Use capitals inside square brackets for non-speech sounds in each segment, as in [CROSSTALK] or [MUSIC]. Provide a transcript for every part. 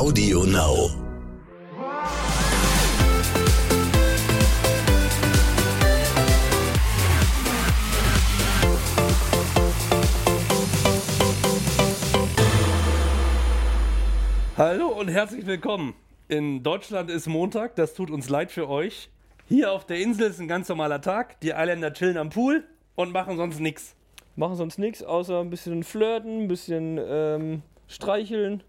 Audio Now. Hallo und herzlich willkommen. In Deutschland ist Montag, das tut uns leid für euch. Hier auf der Insel ist ein ganz normaler Tag. Die Isländer chillen am Pool und machen sonst nichts. Machen sonst nichts, außer ein bisschen flirten, ein bisschen ähm, streicheln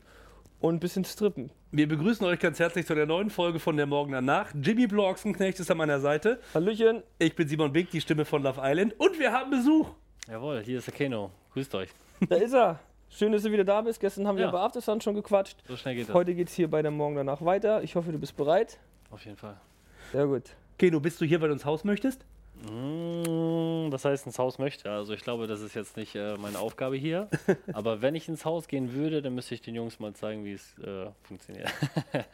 und ein bisschen strippen. Wir begrüßen euch ganz herzlich zu der neuen Folge von der Morgen danach. Jimmy Blocksenknecht ist an meiner Seite. Hallöchen. Ich bin Simon Big, die Stimme von Love Island. Und wir haben Besuch. Jawohl, hier ist der Keno. Grüßt euch. Da ist er. Schön, dass du wieder da bist. Gestern haben wir Ja. über Aftersun schon gequatscht. So schnell geht das. Heute geht's hier bei der Morgen danach weiter. Ich hoffe, du bist bereit. Auf jeden Fall. Sehr gut. Keno, bist du hier, weil du ins Haus möchtest? Mm, Das heißt, ins Haus möchte. Also ich glaube, das ist jetzt nicht äh, meine Aufgabe hier. [LAUGHS] Aber wenn ich ins Haus gehen würde, dann müsste ich den Jungs mal zeigen, wie es äh, funktioniert.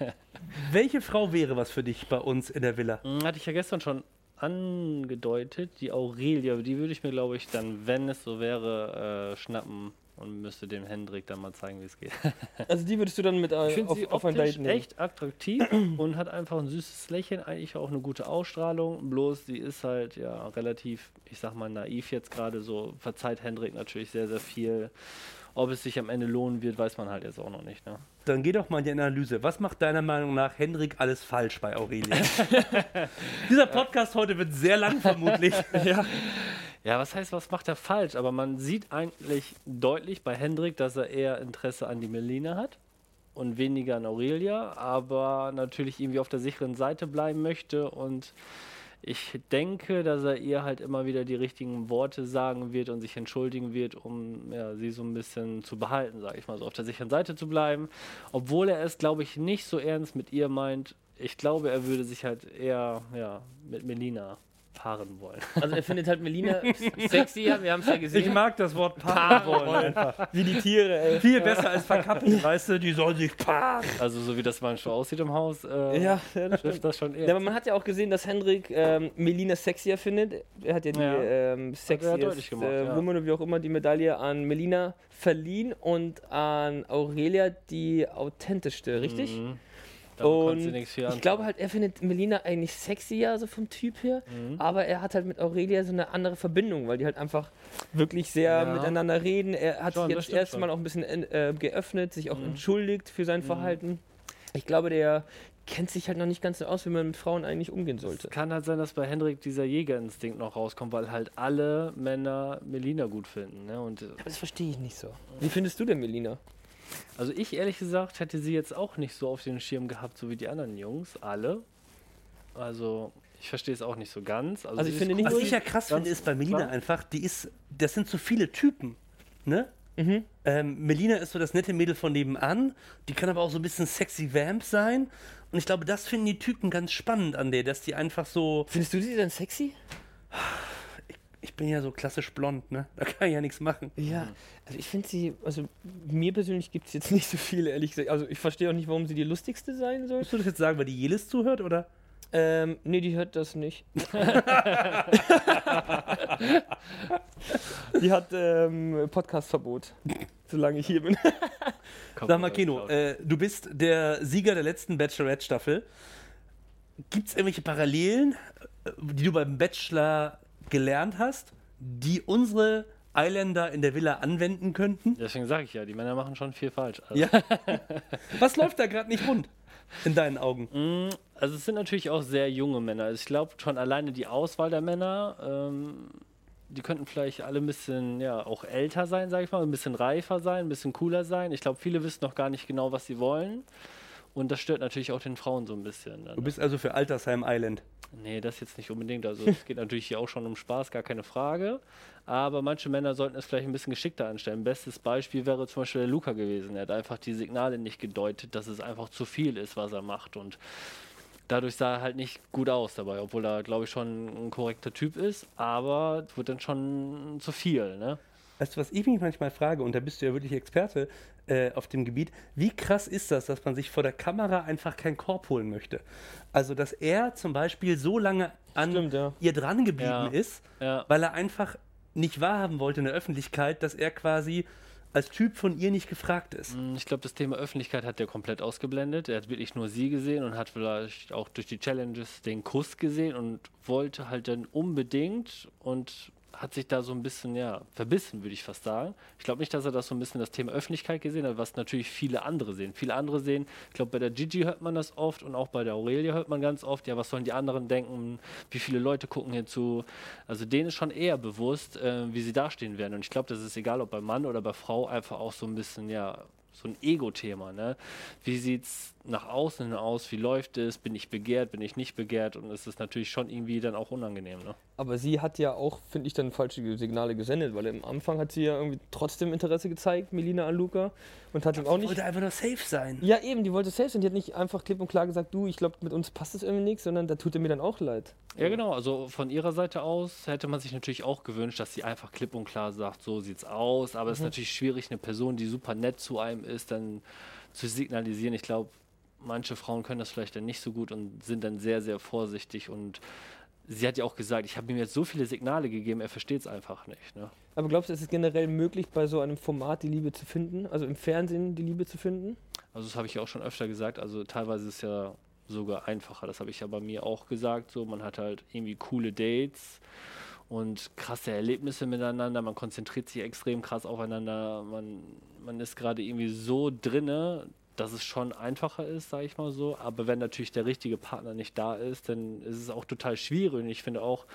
[LAUGHS] Welche Frau wäre was für dich bei uns in der Villa? Mm, Hatte ich ja gestern schon angedeutet. Die Aurelia, die würde ich mir, glaube ich, dann, wenn es so wäre, äh, schnappen und müsste dem Hendrik dann mal zeigen, wie es geht. [LAUGHS] Also die würdest du dann mit äh, Ich finde auf, sie auf ein Date nehmen. echt attraktiv [CLEARS THROAT] und hat einfach ein süßes Lächeln, eigentlich auch eine gute Ausstrahlung. Bloß sie ist halt ja relativ, ich sag mal, naiv jetzt gerade so. Verzeiht Hendrik natürlich sehr, sehr viel. Ob es sich am Ende lohnen wird, weiß man halt jetzt auch noch nicht. Ne? Dann geh doch mal in die Analyse. Was macht deiner Meinung nach Hendrik alles falsch bei Aurelia? [LAUGHS] Dieser Podcast heute wird sehr lang vermutlich. [LAUGHS] Ja. Ja, was heißt, was macht er falsch? Aber man sieht eigentlich deutlich bei Hendrik, dass er eher Interesse an die Melina hat und weniger an Aurelia, aber natürlich irgendwie auf der sicheren Seite bleiben möchte und ich denke, dass er ihr halt immer wieder die richtigen Worte sagen wird und sich entschuldigen wird, um ja, sie so ein bisschen zu behalten, sage ich mal, so auf der sicheren Seite zu bleiben. Obwohl er es, glaube ich, nicht so ernst mit ihr meint. Ich glaube, er würde sich halt eher ja, mit Melina paaren wollen. Also er findet halt Melina [LAUGHS] sexier, wir haben es ja Ich gesehen. mag das Wort paaren wollen einfach. Wie die Tiere, ey. Viel besser als verkappeln, weißt du? Die sollen sich paaren. Also so wie das manchmal aussieht im Haus, äh, Ja, ja, das trifft stimmt. das schon eher. Ja, aber man hat ja auch gesehen, dass Hendrik ähm, Melina sexier findet. Er hat ja die Ja. ähm, deutlich sexiest gemacht, äh, ja. Woman oder wie auch immer die Medaille an Melina verliehen und an Aurelia die authentischste, richtig? Mhm. Und ich glaube halt, er findet Melina eigentlich sexier, so vom Typ her, Mhm. aber er hat halt mit Aurelia so eine andere Verbindung, weil die halt einfach wirklich sehr Ja. miteinander reden. Er hat Schon, sich das jetzt mal auch ein bisschen äh, geöffnet, sich auch Mhm. entschuldigt für sein Verhalten. Ich glaube, der kennt sich halt noch nicht ganz so aus, wie man mit Frauen eigentlich umgehen sollte. Kann halt sein, dass bei Hendrik dieser Jägerinstinkt noch rauskommt, weil halt alle Männer Melina gut finden. Ne? Und äh, Aber das verstehe ich nicht so. Wie findest du denn Melina? Also ich ehrlich gesagt hätte sie jetzt auch nicht so auf den Schirm gehabt, so wie die anderen Jungs, alle. Also ich verstehe es auch nicht so ganz. Also ich sie ist finde nicht Was ich ja krass finde, ist bei Melina klar. einfach, die ist, das sind zu viele Typen. Ne? Mhm. Ähm, Melina ist so das nette Mädel von nebenan, die kann aber auch so ein bisschen sexy Vamp sein. Und ich glaube, das finden die Typen ganz spannend an der, dass die einfach so. Findest du sie denn sexy? Ich bin ja so klassisch blond, ne? Da kann ich ja nichts machen. Ja, also ich finde sie, also mir persönlich gibt es jetzt [LAUGHS] nicht so viele, ehrlich gesagt. Also ich verstehe auch nicht, warum sie die lustigste sein soll. Musst du das jetzt sagen, weil die Jelis zuhört, oder? Ähm, nee, die hört das nicht. [LAUGHS] die hat ähm, Podcastverbot, solange ich hier bin. Sag mal, Keno, äh, du bist der Sieger der letzten Bachelorette-Staffel. Gibt es irgendwelche Parallelen, äh, die du beim Bachelor gelernt hast, die unsere Eiländer in der Villa anwenden könnten? Deswegen sage ich ja, die Männer machen schon viel falsch. Also, Ja. [LAUGHS] Was läuft da gerade nicht rund in deinen Augen? Mm, Also es sind natürlich auch sehr junge Männer. Also ich glaube schon alleine die Auswahl der Männer, ähm, die könnten vielleicht alle ein bisschen ja auch älter sein, sage ich mal, ein bisschen reifer sein, ein bisschen cooler sein. Ich glaube, viele wissen noch gar nicht genau, was sie wollen. Und das stört natürlich auch den Frauen so ein bisschen. Dann. Du bist also für Altersheim Island. Nee, das jetzt nicht unbedingt. Also es geht natürlich hier auch schon um Spaß, gar keine Frage. Aber manche Männer sollten es vielleicht ein bisschen geschickter anstellen. Bestes Beispiel wäre zum Beispiel der Luca gewesen. Er hat einfach die Signale nicht gedeutet, dass es einfach zu viel ist, was er macht. Und dadurch sah er halt nicht gut aus dabei, obwohl er, glaube ich, schon ein korrekter Typ ist. Aber es wird dann schon zu viel, ne? Weißt du, was ich mich manchmal frage, und da bist du ja wirklich Experte äh, auf dem Gebiet, wie krass ist das, dass man sich vor der Kamera einfach keinen Korb holen möchte? Also, dass er zum Beispiel so lange an Stimmt, ja. ihr dran geblieben Ja. ist, Ja. weil er einfach nicht wahrhaben wollte in der Öffentlichkeit, dass er quasi als Typ von ihr nicht gefragt ist. Mm, Ich glaube, das Thema Öffentlichkeit hat er komplett ausgeblendet. Er hat wirklich nur sie gesehen und hat vielleicht auch durch die Challenges den Kuss gesehen und wollte halt dann unbedingt und hat sich da so ein bisschen, ja, verbissen, würde ich fast sagen. Ich glaube nicht, dass er das so ein bisschen das Thema Öffentlichkeit gesehen hat, was natürlich viele andere sehen. Viele andere sehen, ich glaube, bei der Gigi hört man das oft und auch bei der Aurelia hört man ganz oft, ja, was sollen die anderen denken, wie viele Leute gucken hier zu. Also denen ist schon eher bewusst, äh, wie sie dastehen werden. Und ich glaube, das ist egal, ob bei Mann oder bei Frau, einfach auch so ein bisschen, ja, so ein Ego-Thema. Ne? Wie es nach außen hin aus? Wie läuft es? Bin ich begehrt? Bin ich nicht begehrt? Und es ist natürlich schon irgendwie dann auch unangenehm. Ne? Aber sie hat ja auch, finde ich, dann falsche Signale gesendet, weil am Anfang hat sie ja irgendwie trotzdem Interesse gezeigt, Melina an Luca, und hat ihm auch Ich nicht. wollte einfach nur safe sein. Ja, eben, die wollte safe sein. Die hat nicht einfach klipp und klar gesagt, du, ich glaube, mit uns passt es irgendwie nichts, sondern da tut er mir dann auch leid. Ja, genau. Also von ihrer Seite aus hätte man sich natürlich auch gewünscht, dass sie einfach klipp und klar sagt, so sieht's aus. Aber es ist natürlich schwierig, eine Person, die super nett zu einem ist, dann zu signalisieren. Ich glaube, manche Frauen können das vielleicht dann nicht so gut und sind dann sehr, sehr vorsichtig. Und sie hat ja auch gesagt, ich habe ihm jetzt so viele Signale gegeben, er versteht es einfach nicht. Ne? Aber glaubst du, ist es generell möglich, bei so einem Format die Liebe zu finden? Also im Fernsehen die Liebe zu finden? Also das habe ich ja auch schon öfter gesagt. Also teilweise ist es ja sogar einfacher. Das habe ich ja bei mir auch gesagt. So, man hat halt irgendwie coole Dates und krasse Erlebnisse miteinander. Man konzentriert sich extrem krass aufeinander. Man, man ist gerade irgendwie so drinne, dass es schon einfacher ist, sage ich mal so. Aber wenn natürlich der richtige Partner nicht da ist, dann ist es auch total schwierig. Und ich finde auch,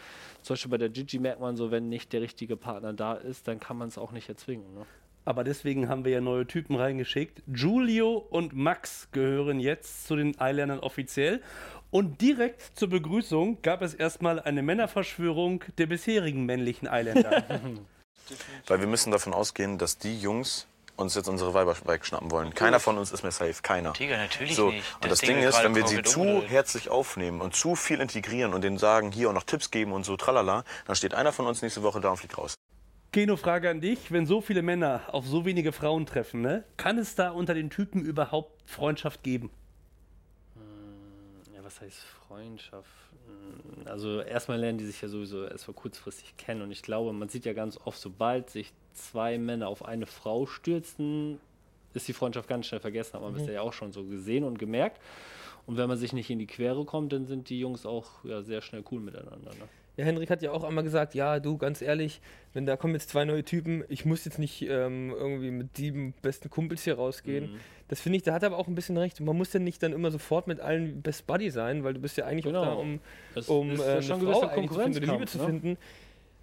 zum Beispiel bei der Gigi merkt man so, wenn nicht der richtige Partner da ist, dann kann man es auch nicht erzwingen. Ne? Aber deswegen haben wir ja neue Typen reingeschickt. Julio und Max gehören jetzt zu den Eiländern offiziell. Und direkt zur Begrüßung gab es erstmal eine Männerverschwörung der bisherigen männlichen Eiländer. [LAUGHS] [LAUGHS] Weil wir müssen davon ausgehen, dass die Jungs uns jetzt unsere Weiber wegschnappen wollen. Keiner von uns ist mehr safe, keiner. Digga, natürlich So, nicht. und das Ding Ding wird ist, wenn wir sie zu umgedreht. herzlich aufnehmen und zu viel integrieren und denen sagen, hier und noch Tipps geben und so, tralala, dann steht einer von uns nächste Woche da und fliegt raus. Keno, Frage an dich. Wenn so viele Männer auf so wenige Frauen treffen, ne, kann es da unter den Typen überhaupt Freundschaft geben? Ja, was heißt Freundschaft? Also erstmal lernen die sich ja sowieso erst mal kurzfristig kennen und ich glaube, man sieht ja ganz oft, sobald sich zwei Männer auf eine Frau stürzen, ist die Freundschaft ganz schnell vergessen, hat man bisher ja auch schon so gesehen und gemerkt. Und wenn man sich nicht in die Quere kommt, dann sind die Jungs auch ja, sehr schnell cool miteinander. Ne? Ja, Henrik hat ja auch einmal gesagt, ja, du, ganz ehrlich, wenn da kommen jetzt zwei neue Typen, ich muss jetzt nicht ähm, irgendwie mit sieben besten Kumpels hier rausgehen. Mhm. Das finde ich, da hat er aber auch ein bisschen recht. Man muss ja nicht dann immer sofort mit allen Best Buddy sein, weil du bist ja eigentlich auch Genau. da, um, Es um ist äh, ja eine schon ein Frau zu finden Liebe Konkurrenzkampf, zu ne? finden.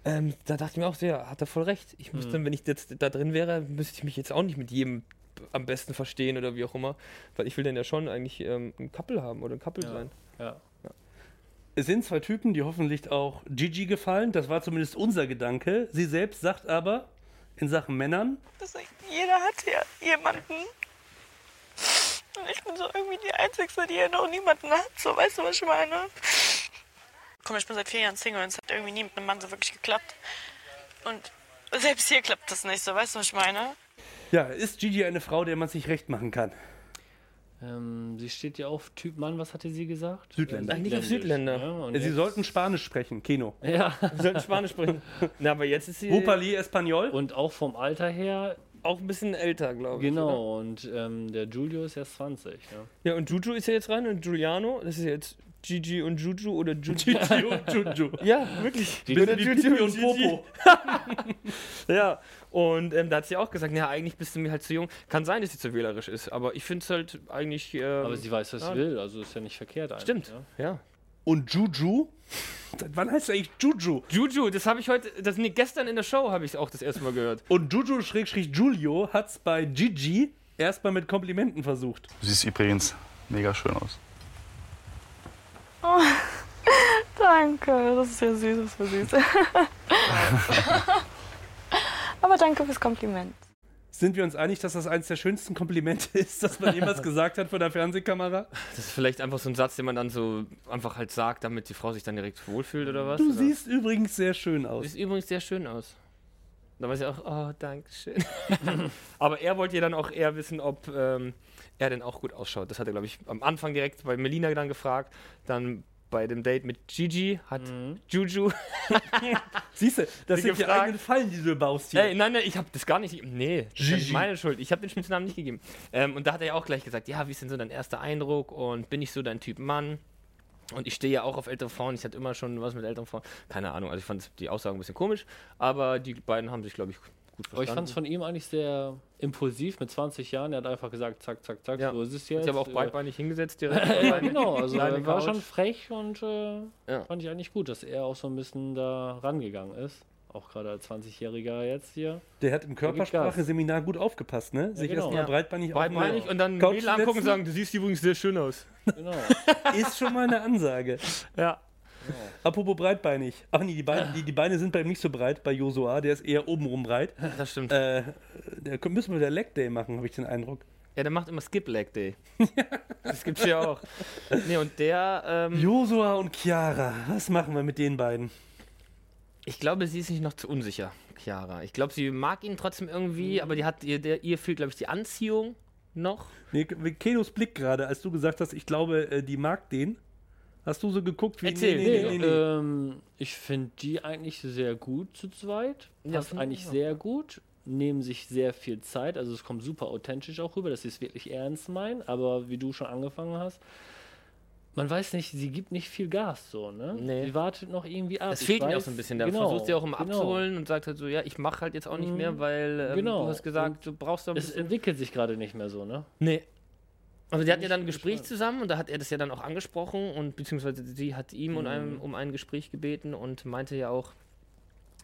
Ähm, da dachte ich mir auch sehr, hat er voll recht. Ich Mhm. müsste, wenn ich jetzt da drin wäre, müsste ich mich jetzt auch nicht mit jedem am besten verstehen oder wie auch immer, weil ich will dann ja schon eigentlich ähm, ein Couple haben oder ein Couple Ja. sein. Ja. Es sind zwei Typen, die hoffentlich auch Gigi gefallen. Das war zumindest unser Gedanke. Sie selbst sagt aber in Sachen Männern, Das jeder hat ja jemanden. Und ich bin so irgendwie die Einzige, die ja noch niemanden hat. So, weißt du, was ich meine? Komm, ich bin seit vier Jahren Single und es hat irgendwie nie mit einem Mann so wirklich geklappt. Und selbst hier klappt das nicht, so, weißt du, was ich meine? ja, ist Gigi eine Frau, der man sich recht machen kann? Ähm, sie steht ja auf Typ Mann, was hatte sie gesagt? Südländer. Eigentlich auf südländisch, Südländer. Ja, und Sie jetzt- sollten Spanisch sprechen, Keno. [LAUGHS] Ja, Wir sollten Spanisch sprechen. Na, aber jetzt ist sie Hupali Espanol. und auch vom Alter her auch ein bisschen älter, glaube ich. Oder? Genau, und ähm, der Julio ist erst 20. Ja. Ja, und Juju ist ja jetzt rein und Giuliano, das ist jetzt Gigi und Juju oder Juju. Gigi und Juju. [LAUGHS] ja, wirklich. Bisschen Oder Juju und Gigi. Popo. [LAUGHS] Ja, und ähm, da hat sie auch gesagt, ja, eigentlich bist du mir halt zu jung. Kann sein, dass sie zu wählerisch ist, aber ich finde es halt eigentlich. Ähm, Aber sie weiß, was ja. sie will, also ist ja nicht verkehrt eigentlich. Stimmt, Ja. ja. Und Juju? Seit [LAUGHS] wann heißt er eigentlich Juju? Juju, das habe ich heute, das nee, gestern in der Show habe ich auch das erste Mal gehört. Und Juju-Julio hat es bei Gigi erstmal mit Komplimenten versucht. Du siehst übrigens mega schön aus. [LAUGHS] Danke, das ist ja süß, das war süß. [LAUGHS] Aber danke fürs Kompliment. Sind wir uns einig, dass das eines der schönsten Komplimente [LAUGHS] ist, das man jemals gesagt hat vor der Fernsehkamera? Das ist vielleicht einfach so ein Satz, den man dann so einfach halt sagt, damit die Frau sich dann direkt wohlfühlt oder was? Du oder? siehst übrigens sehr schön aus. Sieht übrigens sehr schön aus. Da weiß ich auch, oh, danke schön. Aber er wollte ja dann auch eher wissen, ob ähm, er denn auch gut ausschaut. Das hat er, glaube ich, am Anfang direkt bei Melina dann gefragt. Dann bei dem Date mit Gigi hat Mhm. Juju. [LAUGHS] Siehst du, das sind die gefragt. eigenen Fallen, die du baust hier. Ey, nein, nein, ich habe das gar nicht. Nee, das ist Gigi. meine Schuld. Ich habe den Spitznamen nicht gegeben. Ähm, und da hat er ja auch gleich gesagt: Ja, wie ist denn so dein erster Eindruck? Und bin ich so dein Typ Mann? Und ich stehe ja auch auf ältere Frauen. Ich hatte immer schon was mit älteren Frauen. Keine Ahnung. Also ich fand die Aussage ein bisschen komisch. Aber die beiden haben sich, glaube ich, gut Aber ich fand es verstanden. von ihm eigentlich sehr impulsiv mit 20 Jahren. Er hat einfach gesagt, zack, zack, zack, Ja. so ist es jetzt. sich aber auch Äh, breitbeinig hingesetzt direkt. [LAUGHS] ja, genau, also er war Couch. schon frech und äh, Ja. fand ich eigentlich gut, dass er auch so ein bisschen da rangegangen ist. Auch gerade als 20-Jähriger jetzt hier. Der hat im Körpersprache-Seminar gut aufgepasst, ne? Sich genau. erstmal Ja. breitbeinig breitbeinig auf- und dann Couch Mädel angucken und sagen: Du siehst übrigens sehr schön aus. Genau. [LAUGHS] Ist schon mal eine Ansage. Ja. [LAUGHS] Apropos breitbeinig. Ach nee, die Beine, die, die Beine sind bei ihm nicht so breit, bei Josua. Der ist eher obenrum breit. [LAUGHS] Das stimmt. Äh, da müssen wir der Leg Day machen, habe ich den Eindruck. Ja, der macht immer Skip Leg Day. [LAUGHS] das gibt's ja auch. Nee, und der, ähm, Josua und Chiara, was machen wir mit den beiden? ich glaube, sie ist sich noch zu unsicher, Chiara. Ich glaube, sie mag ihn trotzdem irgendwie, aber die hat, ihr, der, ihr fehlt, glaube ich, die Anziehung noch. Nee, Kenos Blick gerade, als du gesagt hast, ich glaube, äh, die mag den. Hast du so geguckt wie Erzähl. nee, Nee, nee, nee, nee. Ähm, ich finde die eigentlich sehr gut zu zweit. Ja, Passt eigentlich auch. sehr gut. Nehmen sich sehr viel Zeit. Also es kommt super authentisch auch rüber, dass sie es wirklich ernst meinen. Aber wie du schon angefangen hast, man weiß nicht, sie gibt nicht viel Gas so, ne? Nee. Sie wartet noch irgendwie ab. Es fehlt mir auch weiß- so ein bisschen. Da genau, versucht sie auch immer genau. abzuholen und sagt halt so, ja, ich mache halt jetzt auch nicht mehr, weil ähm, Genau. du hast gesagt, du brauchst doch ein Es bisschen. entwickelt sich gerade nicht mehr so, ne? Nee. Aber die hatten ja dann ein Gespräch gespannt. zusammen und da hat er das ja dann auch angesprochen und beziehungsweise sie hat ihm um, ein, um ein Gespräch gebeten und meinte ja auch,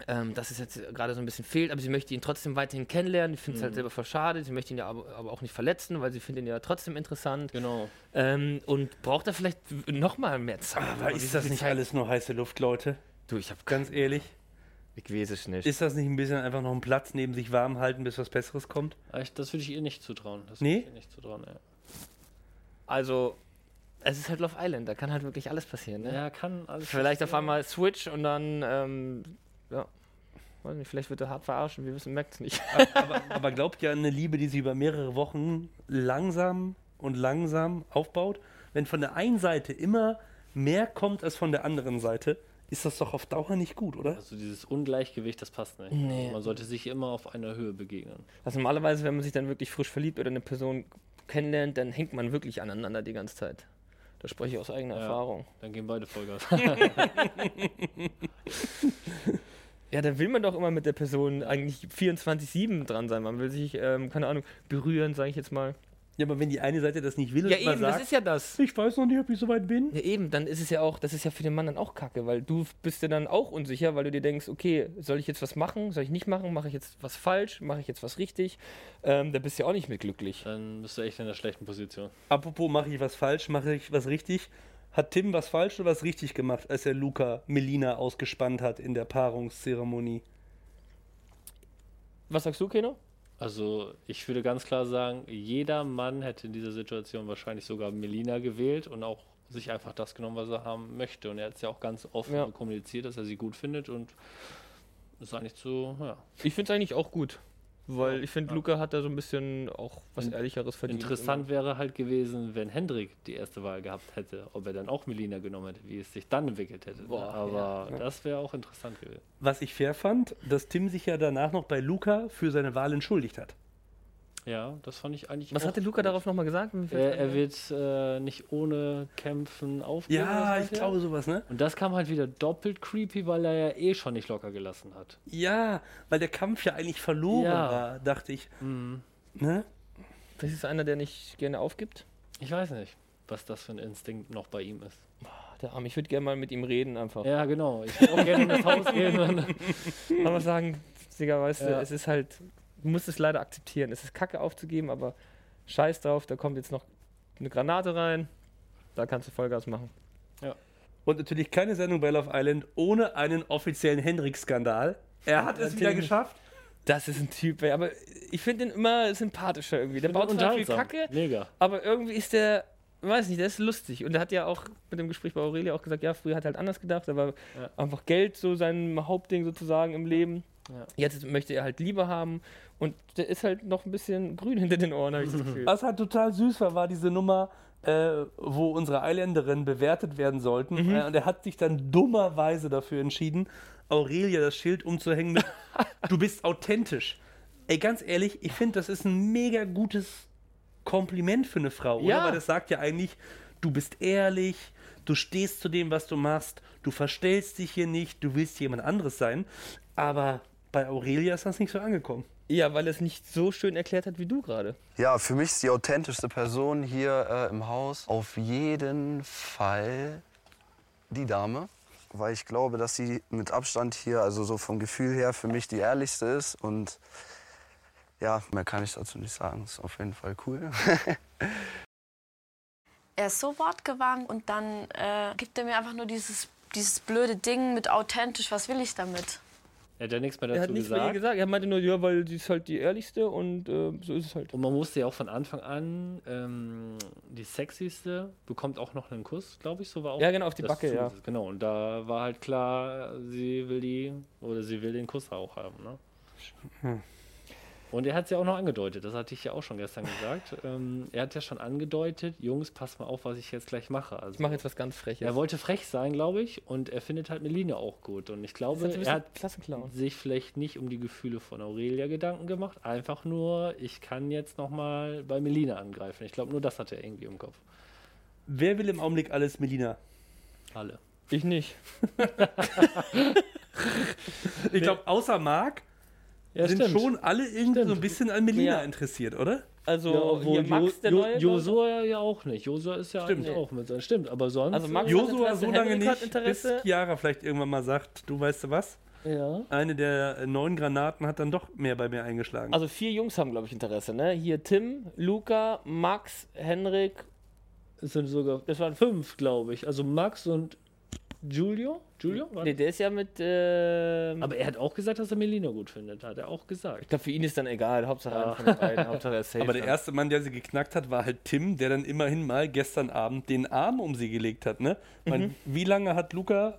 ähm, dass es jetzt gerade so ein bisschen fehlt, aber sie möchte ihn trotzdem weiterhin kennenlernen. Ich finde es halt selber voll schade. Sie möchte ihn ja aber, aber auch nicht verletzen, weil sie findet ihn ja trotzdem interessant. Genau. Ähm, und braucht er vielleicht nochmal mehr Zeit. Aber ist das nicht alles nur heiße Luft, Leute? Du, ich hab Ganz ehrlich. Ich weiß es nicht. Ist das nicht ein bisschen einfach noch einen Platz neben sich warm halten, bis was Besseres kommt? Das würde ich ihr nicht zutrauen. Das Nee? würde ich ihr nicht zutrauen, ja. Also, es ist halt Love Island, da kann halt wirklich alles passieren. Ne? Ja, kann alles. Vielleicht auf einmal Switch und dann, ähm, ja, weiß nicht, vielleicht wird er hart verarscht und wir wissen, merkt es nicht. aber, aber glaubt ihr an eine Liebe, die sich über mehrere Wochen langsam und langsam aufbaut? Wenn von der einen Seite immer mehr kommt als von der anderen Seite, ist das doch auf Dauer nicht gut, oder? Also dieses Ungleichgewicht, das passt nicht. Nee. Also man sollte sich immer auf einer Höhe begegnen. Also normalerweise, wenn man sich dann wirklich frisch verliebt oder eine Person kennenlernt, dann hängt man wirklich aneinander die ganze Zeit. Da spreche ich aus eigener Ja. Erfahrung. Dann gehen beide Vollgas. [LAUGHS] Ja, da will man doch immer mit der Person eigentlich 24-7 dran sein. Man will sich, ähm, keine Ahnung, berühren, sage ich jetzt mal. Ja, aber wenn die eine Seite das nicht will und Ja, eben, das sagt, ist ja das. ich weiß noch nicht, ob ich so weit bin. Ja, eben, dann ist es ja auch, das ist ja für den Mann dann auch kacke, weil du bist ja dann auch unsicher, weil du dir denkst, okay, soll ich jetzt was machen, soll ich nicht machen, mache ich jetzt was falsch, mache ich jetzt was richtig? Ähm, da bist du ja auch nicht mehr glücklich. Dann bist du echt in einer schlechten Position. Apropos, mache ich was falsch, mache ich was richtig? Hat Tim was falsch oder was richtig gemacht, als er Luca Melina ausgespannt hat in der Paarungszeremonie? Was sagst du, Keno? Also ich würde ganz klar sagen, jeder Mann hätte in dieser Situation wahrscheinlich sogar Melina gewählt und auch sich einfach das genommen, was er haben möchte. Und er hat es ja auch ganz offen Ja. kommuniziert, dass er sie gut findet und ist eigentlich so, ja. Ich finde es eigentlich auch gut, weil ich finde, ja. Luca hat da so ein bisschen auch was Ehrlicheres verdient. Interessant wäre halt gewesen, wenn Hendrik die erste Wahl gehabt hätte, ob er dann auch Melina genommen hätte, wie es sich dann entwickelt hätte. Boah, Aber ja. das wäre auch interessant gewesen. Was ich fair fand, dass Tim sich ja danach noch bei Luca für seine Wahl entschuldigt hat. Ja, das fand ich eigentlich Was hatte Luca gut. darauf nochmal gesagt? Fällt Er, er wird äh, nicht ohne Kämpfen aufgeben. Ja, ich glaube sowas, ne? Und das kam halt wieder doppelt creepy, weil er ja eh schon nicht locker gelassen hat. Ja, weil der Kampf ja eigentlich verloren Ja. war, dachte ich. Mhm. Ne? Das ist einer, der nicht gerne aufgibt. Ich weiß nicht, was das für ein Instinkt noch bei ihm ist. Ach, Der Arme, ich würde gerne mal mit ihm reden einfach. Ja, genau. Ich würde auch gerne in das Haus gehen. Aber [LAUGHS] sagen, Digga, weißt du, Ja. es ist halt, du musst es leider akzeptieren. Es ist kacke aufzugeben, aber scheiß drauf, da kommt jetzt noch eine Granate rein. Da kannst du Vollgas machen. Und natürlich keine Sendung bei Love Island ohne einen offiziellen Hendrik-Skandal. Er hat es wieder geschafft. Das ist ein Typ, ey. Aber ich finde ihn immer sympathischer irgendwie. Der baut zwar viel. Kacke, Mega. aber irgendwie ist der, weiß nicht, der ist lustig. Und er hat ja auch mit dem Gespräch bei Aurelia auch gesagt, ja, früher hat er halt anders gedacht, aber Ja. einfach Geld so sein Hauptding sozusagen im Leben. Jetzt möchte er halt Liebe haben und der ist halt noch ein bisschen grün hinter den Ohren, habe ich das Gefühl. Was halt total süß war, war diese Nummer, äh, wo unsere Eiländerinnen bewertet werden sollten. Äh, und er hat sich dann dummerweise dafür entschieden, Aurelia das Schild umzuhängen mit [LAUGHS] Du bist authentisch. Ey, ganz ehrlich, ich finde, das ist ein mega gutes Kompliment für eine Frau, oder? Ja. Weil das sagt ja eigentlich, du bist ehrlich, du stehst zu dem, was du machst, du verstellst dich hier nicht, du willst jemand anderes sein. Aber bei Aurelia ist das nicht so angekommen. Ja, weil er es nicht so schön erklärt hat wie du gerade. Ja, für mich ist die authentischste Person hier äh, im Haus auf jeden Fall die Dame. Weil ich glaube, dass sie mit Abstand hier, also so vom Gefühl her, für mich die ehrlichste ist. Und ja, mehr kann ich dazu nicht sagen. Ist auf jeden Fall cool. [LAUGHS] er ist so wortgewandt und dann äh, gibt er mir einfach nur dieses, dieses blöde Ding mit authentisch. Was will ich damit? Er hat ja nichts mehr Er dazu hat nichts mehr gesagt. gesagt. Er meinte nur, ja, weil sie ist halt die ehrlichste und äh, so ist es halt. Und man wusste ja auch von Anfang an, ähm, die sexyste bekommt auch noch einen Kuss, glaube ich, so war auch. Ja, genau, auf die Backe, ja. Genau, und da war halt klar, sie will die, oder sie will den Kuss auch haben, ne? Hm. Und er hat es ja auch noch angedeutet, das hatte ich ja auch schon gestern gesagt. [LAUGHS] ähm, er hat ja schon angedeutet, Jungs, passt mal auf, was ich jetzt gleich mache. Also, Ich mache jetzt was ganz Freches. er wollte frech sein, glaube ich, und er findet halt Melina auch gut. Und ich glaube, er hat sich vielleicht nicht um die Gefühle von Aurelia Gedanken gemacht, einfach nur, ich kann jetzt nochmal bei Melina angreifen. Ich glaube, nur das hat er irgendwie im Kopf. Wer will im Augenblick alles Melina? Alle. Ich nicht. [LAUGHS] Ich glaube, außer Marc Ja, sind schon alle irgendwie so ein bisschen an Melina Ja. interessiert, oder? Also, hier Jo- Max, der Jo- neue. Josua ja auch nicht. Josua ist ja Stimmt. eigentlich auch mit sein. Stimmt, aber sonst. Also Max- Josua so lange Henrik hat nicht, bis. Chiara vielleicht irgendwann mal sagt, du weißt du was? ja. Eine der neuen Granaten hat dann doch mehr bei mir eingeschlagen. Also vier Jungs haben, glaube ich, Interesse, ne? Hier Tim, Luca, Max, Henrik. Es sind sogar das waren fünf, glaube ich. Also Max und Giulio. Giulio? War Nee, der ist ja mit. ähm, aber er hat auch gesagt, dass er Melina gut findet. Hat er auch gesagt. ich glaube, für ihn ist dann egal. Hauptsache einer von den beiden. Hauptsache er ist safe. Aber der dann. erste Mann, der sie geknackt hat, war halt Tim, der dann immerhin mal gestern Abend den Arm um sie gelegt hat. Ne? Ich mein, wie lange hat Luca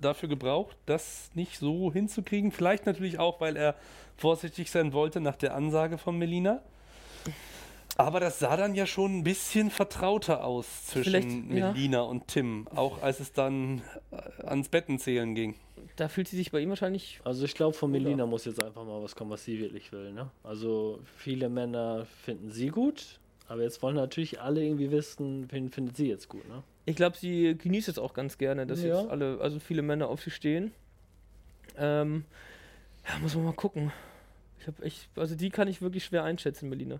dafür gebraucht, das nicht so hinzukriegen? Vielleicht natürlich auch, weil er vorsichtig sein wollte nach der Ansage von Melina. Aber das sah dann ja schon ein bisschen vertrauter aus zwischen Vielleicht, ja. Melina und Tim, auch als es dann äh, ans Bettenzählen ging. Da fühlt sie sich bei ihm wahrscheinlich. Also ich glaube, von Melina muss jetzt einfach mal was kommen, was sie wirklich will. Ne? Also viele Männer finden sie gut, aber jetzt wollen natürlich alle irgendwie wissen, wen findet sie jetzt gut. Ne? Ich glaube, sie genießt es auch ganz gerne, dass Ja. jetzt alle, also viele Männer auf sie stehen. Ähm, ja, muss man mal gucken. Ich habe echt, also die kann ich wirklich schwer einschätzen, Melina.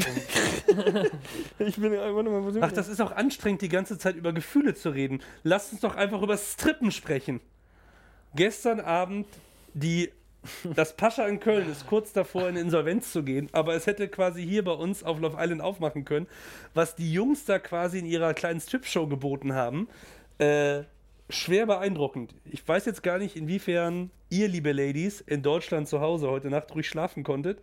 [LAUGHS] ich bin nur mal Ach, das ist auch anstrengend, die ganze Zeit über Gefühle zu reden. Lasst uns doch einfach über Strippen sprechen. Gestern Abend, die, das Pascha in Köln ist kurz davor, in Insolvenz zu gehen, aber es hätte quasi hier bei uns auf Love Island aufmachen können, was die Jungs da quasi in ihrer kleinen Strip-Show geboten haben. Äh, schwer beeindruckend. Ich weiß jetzt gar nicht, inwiefern ihr, liebe Ladies, in Deutschland zu Hause heute Nacht ruhig schlafen konntet.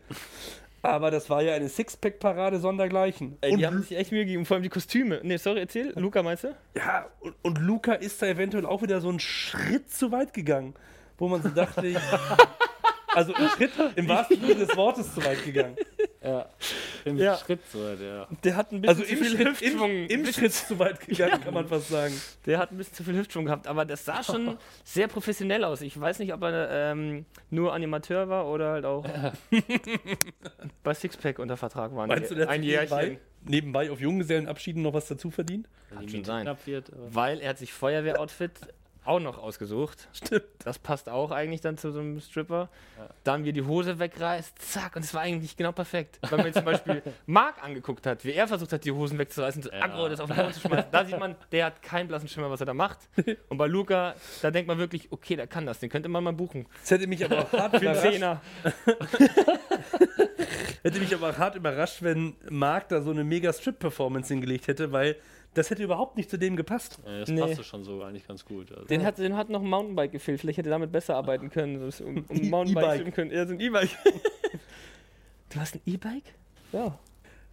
Aber das war ja eine Sixpack-Parade sondergleichen. Ey, die haben sich echt Mühe gegeben, vor allem die Kostüme. Ne, sorry, erzähl. Luca, meinst du? Ja, und, und Luca ist da eventuell auch wieder so einen Schritt zu weit gegangen, wo man so dachte, [LAUGHS] also ein Schritt im wahrsten Sinne des Wortes zu weit gegangen. [LAUGHS] Ja, im Ja. Schritt so, der. Der hat ein bisschen Also zu im viel Schritt, Hüftschwung. im, im Schritt zu weit gegangen, kann man fast sagen. Der hat ein bisschen zu viel Hüftschwung gehabt, aber das sah schon [LAUGHS] sehr professionell aus. Ich weiß nicht, ob er ähm, nur Animateur war oder halt auch [LAUGHS] bei Sixpack unter Vertrag war. Meinst du, der hat ein sich nebenbei, nebenbei auf Junggesellenabschieden noch was dazu verdient? Kann schon sein. Weil er hat sich Feuerwehroutfit auch noch ausgesucht. Stimmt. Das passt auch eigentlich dann zu so einem Stripper. Dann wie die Hose wegreißt, zack, und es war eigentlich genau perfekt. Wenn man zum Beispiel [LAUGHS] Marc angeguckt hat, wie er versucht hat, die Hosen wegzureißen, so aggro das auf den Boden zu schmeißen, da sieht man, der hat keinen blassen Schimmer, was er da macht. [LAUGHS] Und bei Luca, da denkt man wirklich, okay, der kann das, den könnte man mal buchen. Das hätte mich aber auch hart Für überrascht, [LAUGHS] hätte mich aber hart überrascht, wenn Marc da so eine mega Strip-Performance hingelegt hätte, weil das hätte überhaupt nicht zu dem gepasst. äh, das Nee. passte schon so eigentlich ganz gut. Also. Den hat, den hat noch ein Mountainbike gefehlt. Vielleicht hätte er damit besser arbeiten können. Um, um [LAUGHS] Mountainbike E-Bike. schwimmen können. Ja, so ein E-Bike. [LAUGHS] du hast ein E-Bike? Ja.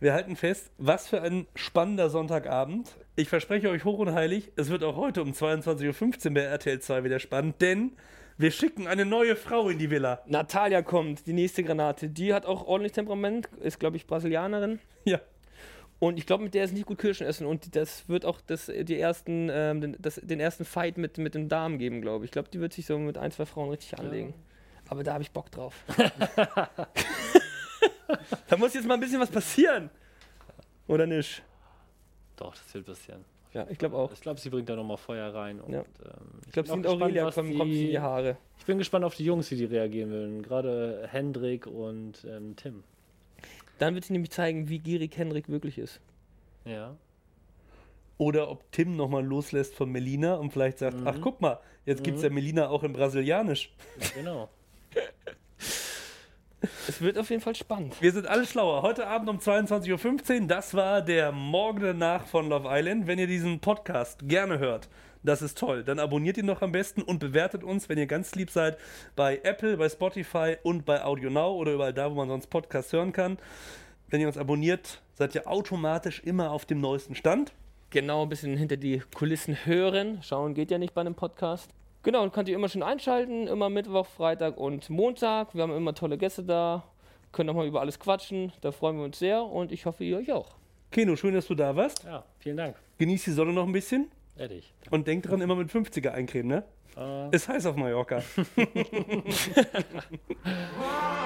Wir halten fest, was für ein spannender Sonntagabend. Ich verspreche euch hoch und heilig, es wird auch heute um 22.15 Uhr bei RTL 2 wieder spannend, denn Wir schicken eine neue Frau in die Villa. Natalia kommt, die nächste Granate. Die hat auch ordentlich Temperament, ist, glaube ich, Brasilianerin. Ja. Und ich glaube, mit der ist nicht gut Kirschen essen. Und das wird auch das, die ersten, ähm, den, das, den ersten Fight mit, mit den Damen geben, glaube ich. Ich glaube, die wird sich so mit ein, zwei Frauen richtig anlegen. Aber da habe ich Bock drauf. [LAUGHS] [LAUGHS] da muss jetzt mal ein bisschen was passieren. Oder nicht? Doch, das wird passieren. Ja, ich glaube auch. Ich glaube, sie bringt da nochmal Feuer rein. Und, Ja. ähm, Ich glaube, bin sie sind Aurelia, kommen, kommen sie in die Haare. Ich bin gespannt auf die Jungs, wie die reagieren würden. Gerade Hendrik und ähm, Tim. Dann wird sie nämlich zeigen, wie gierig Henrik wirklich ist. Ja. Oder ob Tim nochmal loslässt von Melina und vielleicht sagt, ach guck mal, jetzt gibt's ja Melina auch in Brasilianisch. Genau. [LAUGHS] Es wird auf jeden Fall spannend. Wir sind alle schlauer. Heute Abend um 22.15 Uhr, das war der Morgen danach von Love Island. Wenn ihr diesen Podcast gerne hört, das ist toll. Dann abonniert ihn doch am besten und bewertet uns, wenn ihr ganz lieb seid, bei Apple, bei Spotify und bei Audio Now oder überall da, wo man sonst Podcasts hören kann. Wenn ihr uns abonniert, seid ihr automatisch immer auf dem neuesten Stand. Genau, ein bisschen hinter die Kulissen hören. Schauen geht ja nicht bei einem Podcast. Genau, und könnt ihr immer schon einschalten. Immer Mittwoch, Freitag und Montag. Wir haben immer tolle Gäste da. Können auch mal über alles quatschen. Da freuen wir uns sehr und ich hoffe, ihr euch auch. Keno, schön, dass du da warst. Ja, vielen Dank. Genieß die Sonne noch ein bisschen Ehrlich. und denk dran, immer mit 50er eincremen, ne? Äh, Ist heiß auf Mallorca. [LAUGHS] [LAUGHS]